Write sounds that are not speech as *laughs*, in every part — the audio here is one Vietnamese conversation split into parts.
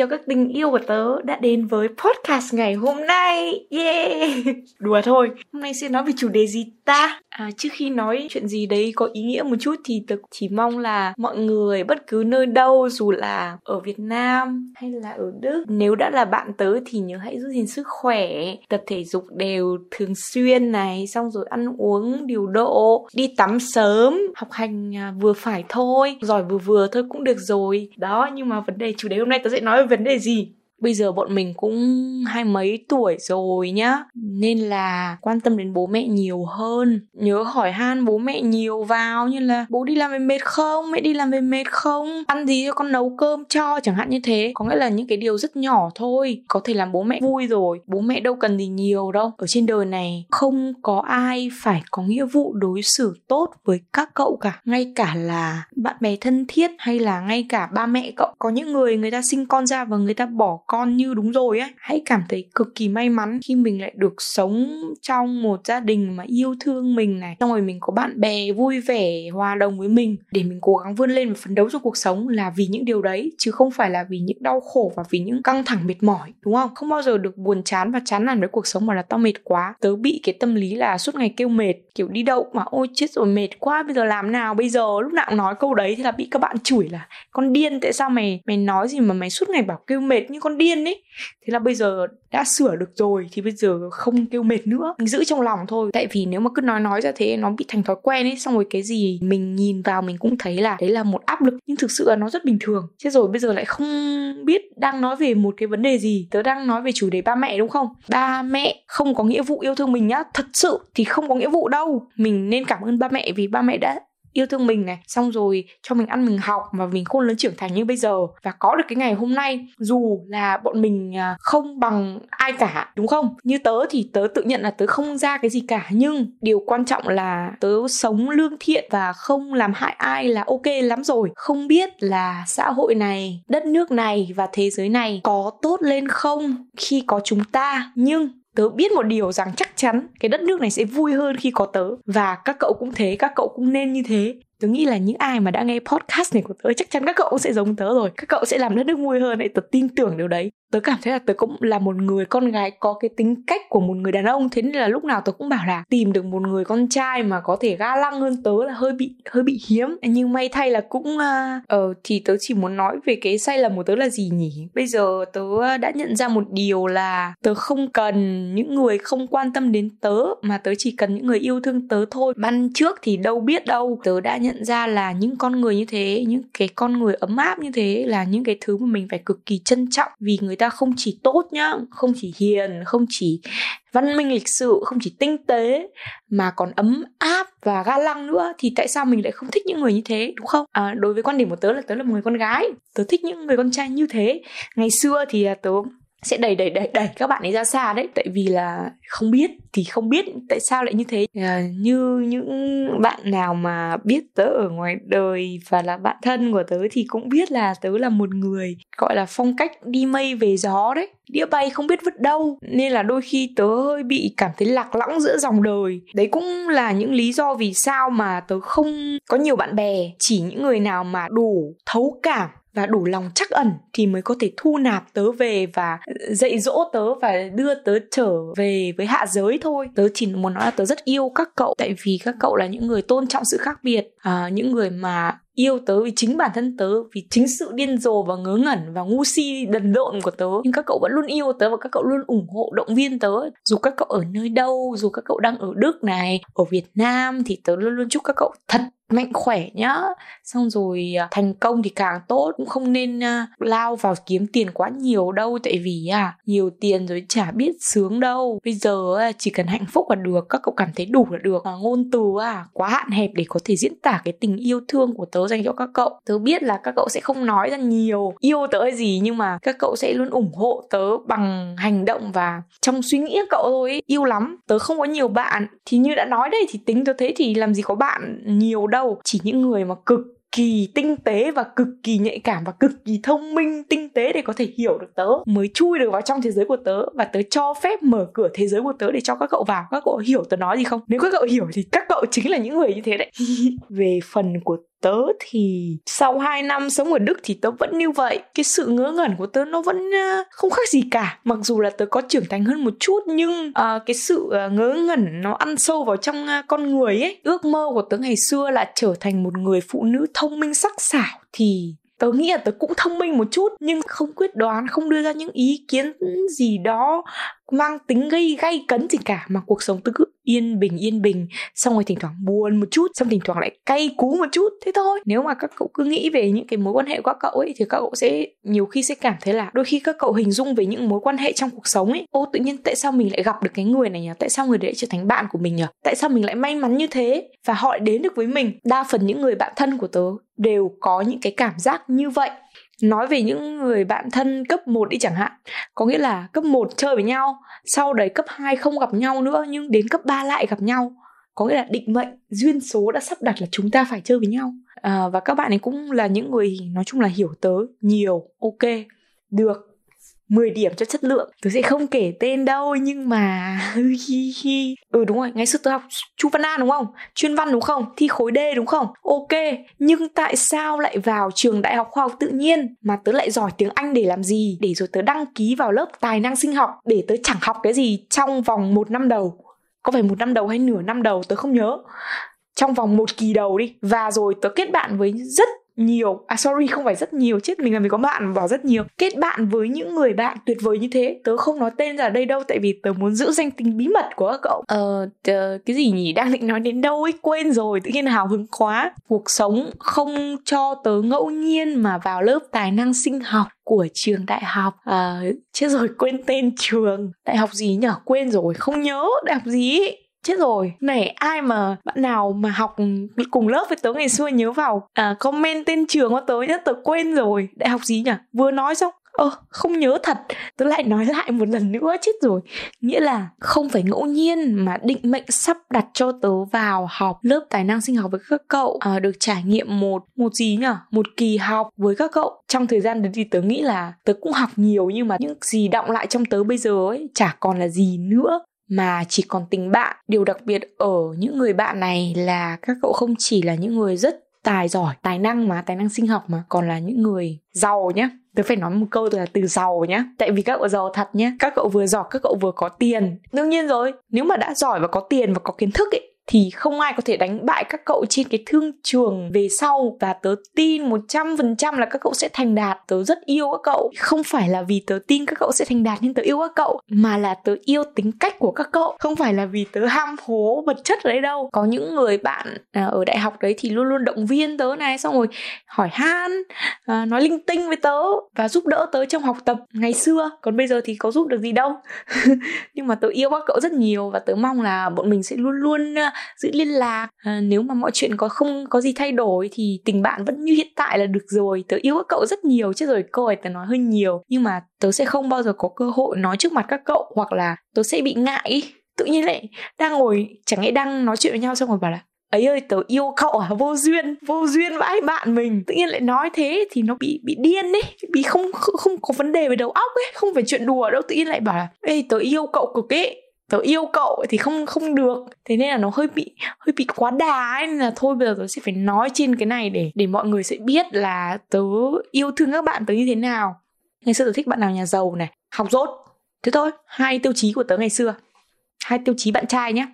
cho các tình yêu của tớ đã đến với podcast ngày hôm nay. Yeah! *laughs* Đùa thôi, hôm nay sẽ nói về chủ đề gì ta? À, trước khi nói chuyện gì đấy có ý nghĩa một chút thì tớ chỉ mong là mọi người bất cứ nơi đâu dù là ở Việt Nam hay là ở Đức nếu đã là bạn tớ thì nhớ hãy giữ gìn sức khỏe, tập thể dục đều thường xuyên này, xong rồi ăn uống điều độ, đi tắm sớm, học hành à, vừa phải thôi, giỏi vừa vừa thôi cũng được rồi. Đó, nhưng mà vấn đề chủ đề hôm nay tớ sẽ nói về vấn đề gì bây giờ bọn mình cũng hai mấy tuổi rồi nhá. Nên là quan tâm đến bố mẹ nhiều hơn. Nhớ hỏi han bố mẹ nhiều vào như là, bố đi làm về mệt không? Mẹ đi làm về mệt không? Ăn gì cho con nấu cơm cho? Chẳng hạn như thế. Có nghĩa là những cái điều rất nhỏ thôi. Có thể làm bố mẹ vui rồi. Bố mẹ đâu cần gì nhiều đâu. Ở trên đời này, không có ai phải có nghĩa vụ đối xử tốt với các cậu cả. Ngay cả là bạn bè thân thiết hay là ngay cả ba mẹ cậu. Có những người người ta sinh con ra và người ta bỏ con như đúng rồi ấy. Hãy cảm thấy cực kỳ may mắn khi mình lại được sống trong một gia đình mà yêu thương mình này. Xong rồi mình có bạn bè vui vẻ, hòa đồng với mình. Để mình cố gắng vươn lên và phấn đấu cho cuộc sống là vì những điều đấy, chứ không phải là vì những đau khổ và vì những căng thẳng mệt mỏi, đúng không? Không bao giờ được buồn chán và chán nản với cuộc sống mà là tao mệt quá. Tớ bị cái tâm lý là suốt ngày kêu mệt, kiểu đi đâu mà, ôi, chết rồi, mệt quá, bây giờ làm nào bây giờ? Lúc nào cũng nói câu đấy thì là bị các bạn chửi là, con điên, tại sao mày mày nói gì mà mày suốt ngày bảo kêu mệt như con điên ấy. Thế là bây giờ đã sửa được rồi thì bây giờ không kêu mệt nữa. Mình giữ trong lòng thôi. Tại vì nếu mà cứ nói nói ra thế, nó bị thành thói quen ấy. Xong rồi cái gì mình nhìn vào mình cũng thấy là đấy là một áp lực. Nhưng thực sự là nó rất bình thường. Thế rồi bây giờ lại không biết đang nói về một cái vấn đề gì. Tớ đang nói về chủ đề ba mẹ đúng không? Ba mẹ không có nghĩa vụ yêu thương mình nhá. Thật sự thì không có nghĩa vụ đâu. Mình nên cảm ơn ba mẹ vì ba mẹ đã yêu thương mình này, xong rồi cho mình ăn, mình học mà mình khôn lớn trưởng thành như bây giờ. Và có được cái ngày hôm nay, dù là bọn mình à, không bằng ai cả, đúng không? Như tớ thì tớ tự nhận là tớ không ra cái gì cả. Nhưng điều quan trọng là tớ sống lương thiện và không làm hại ai là ok lắm rồi. Không biết là xã hội này, đất nước này và thế giới này có tốt lên không khi có chúng ta. Nhưng tớ biết một điều rằng chắc chắn cái đất nước này sẽ vui hơn khi có tớ. Và các cậu cũng thế, các cậu cũng nên như thế. Tớ nghĩ là những ai mà đã nghe podcast này của tớ, chắc chắn các cậu cũng sẽ giống tớ rồi. Các cậu sẽ làm đất nước vui hơn đấy tớ tin tưởng điều đấy tớ cảm thấy là tớ cũng là một người con gái có cái tính cách của một người đàn ông. Thế nên là lúc nào tớ cũng bảo là tìm được một người con trai mà có thể ga lăng hơn tớ là hơi bị hơi bị hiếm. Nhưng may thay là cũng uh, uh, thì tớ chỉ muốn nói về cái sai lầm của tớ là gì nhỉ? Bây giờ tớ đã nhận ra một điều là tớ không cần những người không quan tâm đến tớ mà tớ chỉ cần những người yêu thương tớ thôi. Ban trước thì đâu biết đâu tớ đã nhận ra là những con người như thế những cái con người ấm áp như thế là những cái thứ mà mình phải cực kỳ trân trọng. Vì người ta không chỉ tốt nhá không chỉ hiền không chỉ văn minh lịch sự không chỉ tinh tế mà còn ấm áp và ga lăng nữa thì tại sao mình lại không thích những người như thế đúng không? À, đối với quan điểm của tớ là tớ là một người con gái tớ thích những người con trai như thế. Ngày xưa thì à, tớ sẽ đẩy đẩy đẩy đẩy các bạn ấy ra xa đấy. Tại vì là không biết thì không biết tại sao lại như thế. À, như những bạn nào mà biết tớ ở ngoài đời và là bạn thân của tớ thì cũng biết là tớ là một người gọi là phong cách đi mây về gió đấy. Đĩa bay không biết vứt đâu. Nên là đôi khi tớ hơi bị cảm thấy lạc lõng giữa dòng đời. Đấy cũng là những lý do vì sao mà tớ không có nhiều bạn bè. Chỉ những người nào mà đủ thấu cảm và đủ lòng chắc ẩn thì mới có thể thu nạp tớ về và dạy dỗ tớ và đưa tớ trở về với hạ giới thôi. Tớ chỉ muốn nói là tớ rất yêu các cậu tại vì các cậu là những người tôn trọng sự khác biệt à, những người mà yêu tớ, vì chính bản thân tớ, vì chính sự điên rồ và ngớ ngẩn và ngu si đần độn của tớ. Nhưng các cậu vẫn luôn yêu tớ và các cậu luôn ủng hộ, động viên tớ. Dù các cậu ở nơi đâu, dù các cậu đang ở đức này, ở việt nam, thì tớ luôn luôn chúc các cậu thật mạnh khỏe nhá. Xong rồi à, thành công thì càng tốt, cũng không nên à, lao vào kiếm tiền quá nhiều đâu. Tại vì à nhiều tiền rồi chả biết sướng đâu. Bây giờ à, chỉ cần hạnh phúc là được, các cậu cảm thấy đủ là được. Ngôn từ à quá hạn hẹp để có thể diễn tả cái tình yêu thương của tớ dành cho các cậu. Tớ biết là các cậu sẽ không nói ra nhiều yêu tớ hay gì, nhưng mà các cậu sẽ luôn ủng hộ tớ bằng hành động và trong suy nghĩ cậu thôi ấy. yêu lắm. Tớ không có nhiều bạn. Thì như đã nói đây, thì tính tớ thế thì làm gì có bạn nhiều đâu. Chỉ những người mà cực kỳ tinh tế và cực kỳ nhạy cảm và cực kỳ thông minh, tinh tế để có thể hiểu được tớ, mới chui được vào trong thế giới của tớ. Và tớ cho phép mở cửa thế giới của tớ để cho các cậu vào. Các cậu hiểu tớ nói gì không? Nếu các cậu hiểu thì các cậu chính là những người như thế đấy. *laughs* Về phần của tớ thì sau 2 năm sống ở Đức thì tớ vẫn như vậy. Cái sự ngớ ngẩn của tớ nó vẫn ờ, không khác gì cả. Mặc dù là tớ có trưởng thành hơn một chút nhưng uh, cái sự uh, ngớ ngẩn nó ăn sâu vào trong uh, con người ấy. Ước mơ của tớ ngày xưa là trở thành một người phụ nữ thông minh sắc sảo thì tớ nghĩ là tớ cũng thông minh một chút nhưng không quyết đoán không đưa ra những ý kiến gì đó mang tính gây, gay cấn gì cả, mà cuộc sống tôi cứ yên bình yên bình. Xong rồi thỉnh thoảng buồn một chút, xong thỉnh thoảng lại cay cú một chút. Thế thôi. Nếu mà các cậu cứ nghĩ về những cái mối quan hệ của các cậu ấy, thì các cậu sẽ, nhiều khi sẽ cảm thấy là đôi khi các cậu hình dung về những mối quan hệ trong cuộc sống ấy. Ô, tự nhiên tại sao mình lại gặp được cái người này nhỉ? Tại sao người đấy trở thành bạn của mình nhỉ? Tại sao mình lại may mắn như thế? Và họ đến được với mình. Đa phần những người bạn thân của tớ đều có những cái cảm giác như vậy nói về những người bạn thân cấp 1 đi chẳng hạn có nghĩa là cấp 1 chơi với nhau sau đấy cấp 2 không gặp nhau nữa nhưng đến cấp 3 lại gặp nhau. Có nghĩa là định mệnh duyên số đã sắp đặt là chúng ta phải chơi với nhau. À, và các bạn ấy cũng là những người nói chung là hiểu tớ nhiều. Ok được. 10 điểm cho chất lượng Tớ sẽ không kể tên đâu nhưng mà *laughs* Ừ đúng rồi, ngày xưa tớ học Chu Văn An đúng không? Chuyên văn đúng không? Thi khối D đúng không? Ok, nhưng tại sao lại vào trường đại học khoa học tự nhiên mà tớ lại giỏi tiếng Anh để làm gì? Để rồi tớ đăng ký vào lớp tài năng sinh học để tớ chẳng học cái gì trong vòng một năm đầu có phải một năm đầu hay nửa năm đầu tớ không nhớ trong vòng một kỳ đầu đi và rồi tớ kết bạn với rất nhiều. À sorry không phải rất nhiều chết mình là mình có bạn bỏ rất nhiều. Kết bạn với những người bạn tuyệt vời như thế tớ không nói tên ra đây đâu tại vì tớ muốn giữ danh tính bí mật của các cậu. Ờ tớ, cái gì nhỉ? Đang định nói đến đâu ấy? Quên rồi tự nhiên hào hứng quá. Cuộc sống không cho tớ ngẫu nhiên mà vào lớp tài năng sinh học của trường đại học. À, chết rồi quên tên trường. Đại học gì nhở quên rồi không nhớ. Đại học gì? ấy chết rồi. Này ai mà bạn nào mà học cùng lớp với tớ ngày xưa nhớ vào à, comment tên trường của tớ nhá tớ quên rồi. Đại học gì nhỉ? Vừa nói xong ơ ờ, không nhớ thật. Tớ lại nói lại một lần nữa chết rồi. Nghĩa là không phải ngẫu nhiên mà định mệnh sắp đặt cho tớ vào học lớp tài năng sinh học với các cậu à, được trải nghiệm một một gì nhở một kỳ học với các cậu. Trong thời gian đấy thì tớ nghĩ là tớ cũng học nhiều nhưng mà những gì động lại trong tớ bây giờ ấy chả còn là gì nữa mà chỉ còn tình bạn. Điều đặc biệt ở những người bạn này là các cậu không chỉ là những người rất tài giỏi, tài năng mà, tài năng sinh học mà, còn là những người giàu nhé tớ phải nói một câu là từ giàu nhé tại vì các cậu giàu thật nhé các cậu vừa giỏi, các cậu vừa có tiền. Đương nhiên rồi, nếu mà đã giỏi và có tiền và có kiến thức ấy thì không ai có thể đánh bại các cậu trên cái thương trường về sau. Và tớ tin 100% là các cậu sẽ thành đạt. Tớ rất yêu các cậu. Không phải là vì tớ tin các cậu sẽ thành đạt nên tớ yêu các cậu mà là tớ yêu tính cách của các cậu. Không phải là vì tớ ham hố vật chất ở đấy đâu. Có những người bạn à, ở đại học đấy thì luôn luôn động viên tớ này xong rồi hỏi han à, nói linh tinh với tớ và giúp đỡ tớ trong học tập. Ngày xưa còn bây giờ thì có giúp được gì đâu. *laughs* Nhưng mà tớ yêu các cậu rất nhiều và tớ mong là bọn mình sẽ luôn luôn à, giữ liên lạc. À, nếu mà mọi chuyện có không có gì thay đổi thì tình bạn vẫn như hiện tại là được rồi. Tớ yêu các cậu rất nhiều chứ rồi câu này tớ nói hơi nhiều. Nhưng mà tớ sẽ không bao giờ có cơ hội nói trước mặt các cậu hoặc là tớ sẽ bị ngại. Tự nhiên lại đang ngồi chẳng lẽ đang nói chuyện với nhau xong rồi bảo là ấy ơi tớ yêu cậu à? Vô duyên vô duyên vãi bạn mình. Tự nhiên lại nói thế thì nó bị bị điên ấy bị không không, không có vấn đề về đầu óc ấy không phải chuyện đùa đâu. Tự nhiên lại bảo là ê tớ yêu cậu cực ấy tớ yêu cậu thì không không được. Thế nên là nó hơi bị hơi bị quá đà ấy. Nên là thôi, bây giờ tớ sẽ phải nói trên cái này để để mọi người sẽ biết là tớ yêu thương các bạn tớ như thế nào. Ngày xưa tớ thích bạn nào nhà giàu này, học dốt thế thôi, hai tiêu chí của tớ ngày xưa. Hai tiêu chí bạn trai nhé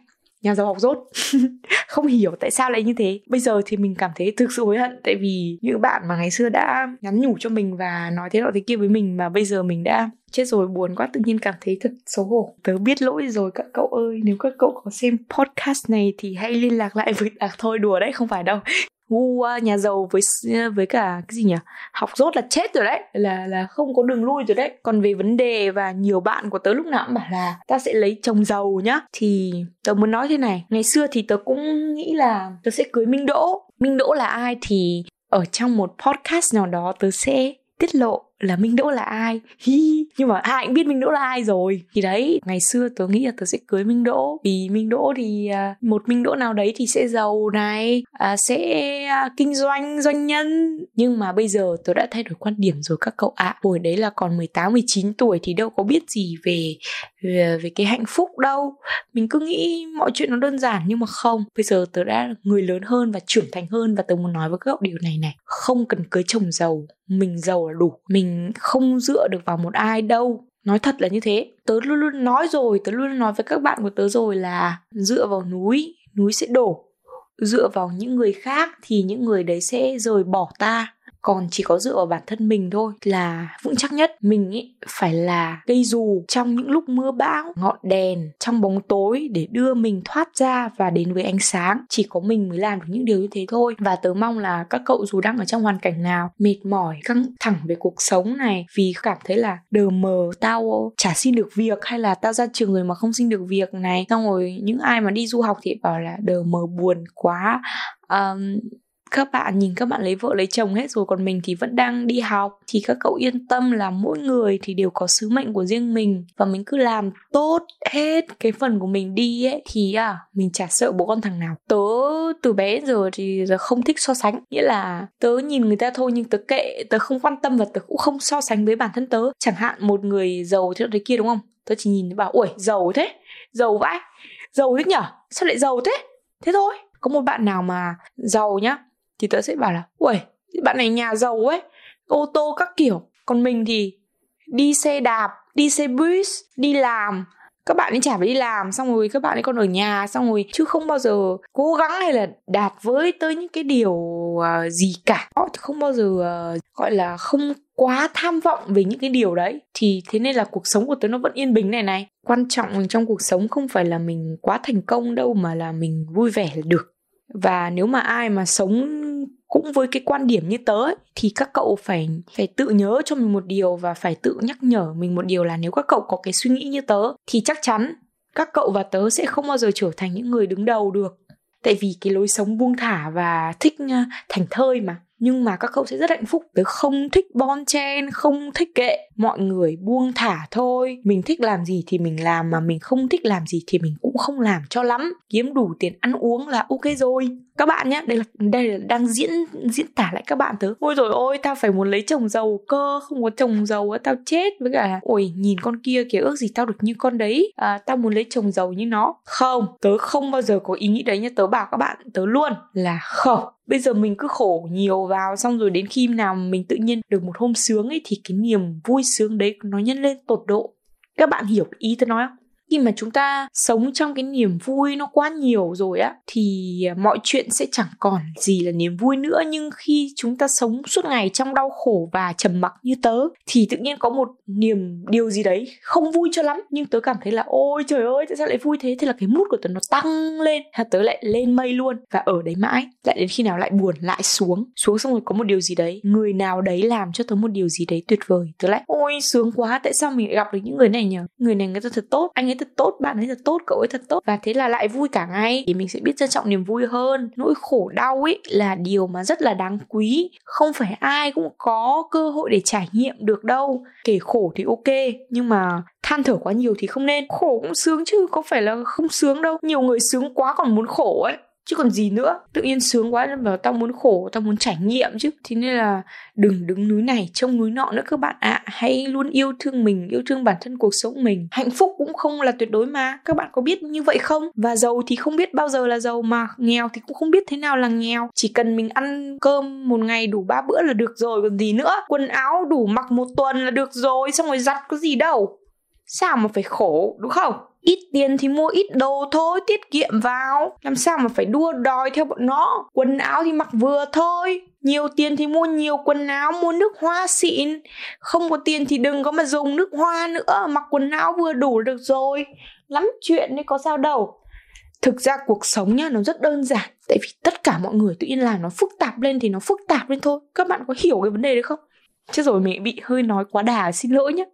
nhà giàu học dốt *laughs* không hiểu tại sao lại như thế. Bây giờ thì mình cảm thấy thực sự hối hận tại vì những bạn mà ngày xưa đã nhắn nhủ cho mình và nói thế nọ thế kia với mình mà bây giờ mình đã chết rồi, buồn quá, tự nhiên cảm thấy thật xấu hổ. Tớ biết lỗi rồi, các cậu ơi. Nếu các cậu có xem podcast này thì hãy liên lạc lại với à thôi đùa đấy, không phải đâu gu à, nhà giàu với à, với cả cái gì nhỉ? Học rốt là chết rồi đấy, là là không có đường lui rồi đấy. Còn về vấn đề và nhiều bạn của tớ lúc nào cũng bảo là ta sẽ lấy chồng giàu nhá. Thì tớ muốn nói thế này, ngày xưa thì tớ cũng nghĩ là tớ sẽ cưới minh đỗ. Minh đỗ là ai thì ở trong một podcast nào đó tớ sẽ tiết lộ là Minh Đỗ là ai Hi. nhưng mà ai cũng biết Minh Đỗ là ai rồi thì đấy, ngày xưa tớ nghĩ là tớ sẽ cưới Minh Đỗ vì Minh Đỗ thì à, một Minh Đỗ nào đấy thì sẽ giàu này à, sẽ à, kinh doanh doanh nhân nhưng mà bây giờ tớ đã thay đổi quan điểm rồi các cậu ạ à. hồi đấy là còn 18 19 tuổi thì đâu có biết gì về về, à, về cái hạnh phúc đâu. Mình cứ nghĩ mọi chuyện nó đơn giản nhưng mà không. Bây giờ tớ đã người lớn hơn và trưởng thành hơn và tớ muốn nói với các cậu điều này này. Không cần cưới chồng giàu mình giàu là đủ. Mình không dựa được vào một ai đâu. Nói thật là như thế. Tớ luôn luôn nói rồi tớ luôn luôn nói với các bạn của tớ rồi là dựa vào núi núi sẽ đổ. Dựa vào những người khác thì những người đấy sẽ rời bỏ ta còn chỉ có dựa vào bản thân mình thôi là vững chắc nhất. Mình ý phải là cây dù trong những lúc mưa bão ngọn đèn trong bóng tối để đưa mình thoát ra và đến với ánh sáng. Chỉ có mình mới làm được những điều như thế thôi. Và tớ mong là các cậu dù đang ở trong hoàn cảnh nào mệt mỏi căng thẳng về cuộc sống này vì cảm thấy là đờ mờ tao chả xin được việc hay là tao ra trường rồi mà không xin được việc này. Xong rồi những ai mà đi du học thì bảo là đờ mờ buồn quá. Um, các bạn, nhìn các bạn lấy vợ lấy chồng hết rồi, còn mình thì vẫn đang đi học. Thì các cậu yên tâm là mỗi người thì đều có sứ mệnh của riêng mình và mình cứ làm tốt hết cái phần của mình đi ấy. Thì à mình chả sợ bố con thằng nào. Tớ từ bé giờ thì giờ không thích so sánh. Nghĩa là tớ nhìn người ta thôi nhưng tớ kệ, tớ không quan tâm và tớ cũng không so sánh với bản thân tớ. Chẳng hạn một người giàu thế thế kia, đúng không? Tớ chỉ nhìn bảo ui giàu thế, giàu vãi, giàu thế nhở? Sao lại giàu thế? Thế thôi. Có một bạn nào mà giàu nhá thì tớ sẽ bảo là ui bạn này nhà giàu ấy ô tô các kiểu. Còn mình thì đi xe đạp đi xe bus, đi làm. Các bạn ấy chả phải đi làm xong rồi các bạn ấy còn ở nhà xong rồi chứ không bao giờ cố gắng hay là đạt với tới những cái điều uh, gì cả. Họ thì không bao giờ uh, gọi là không quá tham vọng về những cái điều đấy. Thì thế nên là cuộc sống của tớ nó vẫn yên bình này này. Quan trọng trong cuộc sống không phải là mình quá thành công đâu mà là mình vui vẻ là được. Và nếu mà ai mà sống cũng với cái quan điểm như tớ ấy, thì các cậu phải phải tự nhớ cho mình một điều và phải tự nhắc nhở mình một điều là nếu các cậu có cái suy nghĩ như tớ thì chắc chắn các cậu và tớ sẽ không bao giờ trở thành những người đứng đầu được. Tại vì cái lối sống buông thả và thích ờ, thành thơi mà. Nhưng mà các cậu sẽ rất hạnh phúc. Tớ không thích bon chen không thích kệ. Mọi người buông thả thôi. Mình thích làm gì thì mình làm mà mình không thích làm gì thì mình cũng không làm cho lắm. Kiếm đủ tiền ăn uống là ok rồi các bạn nhé đây là đây là đang diễn diễn tả lại các bạn tớ ôi rồi ôi tao phải muốn lấy chồng giàu cơ không có chồng giàu tao chết. Với cả ôi nhìn con kia kìa ước gì tao được như con đấy. À, tao muốn lấy chồng giàu như nó. Không tớ không bao giờ có ý nghĩ đấy nhá tớ bảo các bạn tớ luôn là không. Bây giờ mình cứ khổ nhiều vào xong rồi đến khi nào mình tự nhiên được một hôm sướng ấy thì cái niềm vui sướng đấy nó nhân lên tột độ. Các bạn hiểu ý tớ nói không? Khi mà chúng ta sống trong cái niềm vui nó quá nhiều rồi á, thì mọi chuyện sẽ chẳng còn gì là niềm vui nữa. Nhưng khi chúng ta sống suốt ngày trong đau khổ và trầm mặc như tớ, thì tự nhiên có một niềm, điều gì đấy không vui cho lắm. Nhưng tớ cảm thấy là, ôi trời ơi, tại sao lại vui thế? Thế là cái mút của tớ nó tăng lên ha tớ lại lên mây luôn. Và ở đấy mãi, lại đến khi nào lại buồn, lại xuống. Xuống xong rồi có một điều gì đấy, người nào đấy làm cho tớ một điều gì đấy tuyệt vời. Tớ lại, ôi, sướng quá, tại sao mình lại gặp được những người này nhỉ? Người này người ta thật tốt, anh ấy thật tốt, bạn ấy thật tốt, cậu ấy thật tốt. Và thế là lại vui cả ngày. Thì mình sẽ biết trân trọng niềm vui hơn. Nỗi khổ đau ấy là điều mà rất là đáng quý. Không phải ai cũng có cơ hội để trải nghiệm được đâu. Kể khổ thì ok, nhưng mà than thở quá nhiều thì không nên. Khổ cũng sướng chứ, có phải là không sướng đâu. Nhiều người sướng quá còn muốn khổ ấy chứ còn gì nữa. Tự nhiên sướng quá nên bảo tao muốn khổ, tao muốn trải nghiệm chứ. Thế nên là đừng đứng núi này, trông núi nọ nữa các bạn ạ. À. hãy luôn yêu thương mình, yêu thương bản thân cuộc sống mình. Hạnh phúc cũng không là tuyệt đối mà. Các bạn có biết như vậy không? Và giàu thì không biết bao giờ là giàu mà. Nghèo thì cũng không biết thế nào là nghèo. Chỉ cần mình ăn cơm một ngày đủ ba bữa là được rồi, còn gì nữa. Quần áo đủ mặc một tuần là được rồi, xong rồi giặt có gì đâu sao mà phải khổ, đúng không? Ít tiền thì mua ít đồ thôi, tiết kiệm vào. Làm sao mà phải đua đòi theo bọn nó? Quần áo thì mặc vừa thôi. Nhiều tiền thì mua nhiều quần áo, mua nước hoa xịn. Không có tiền thì đừng có mà dùng nước hoa nữa. Mặc quần áo vừa đủ được rồi. Lắm chuyện đấy, có sao đâu. Thực ra cuộc sống nhá, nó rất đơn giản. Tại vì tất cả mọi người tự nhiên làm nó phức tạp lên thì nó phức tạp lên thôi. Các bạn có hiểu cái vấn đề đấy không? Chứ rồi, mẹ bị hơi nói quá đà, xin lỗi nhé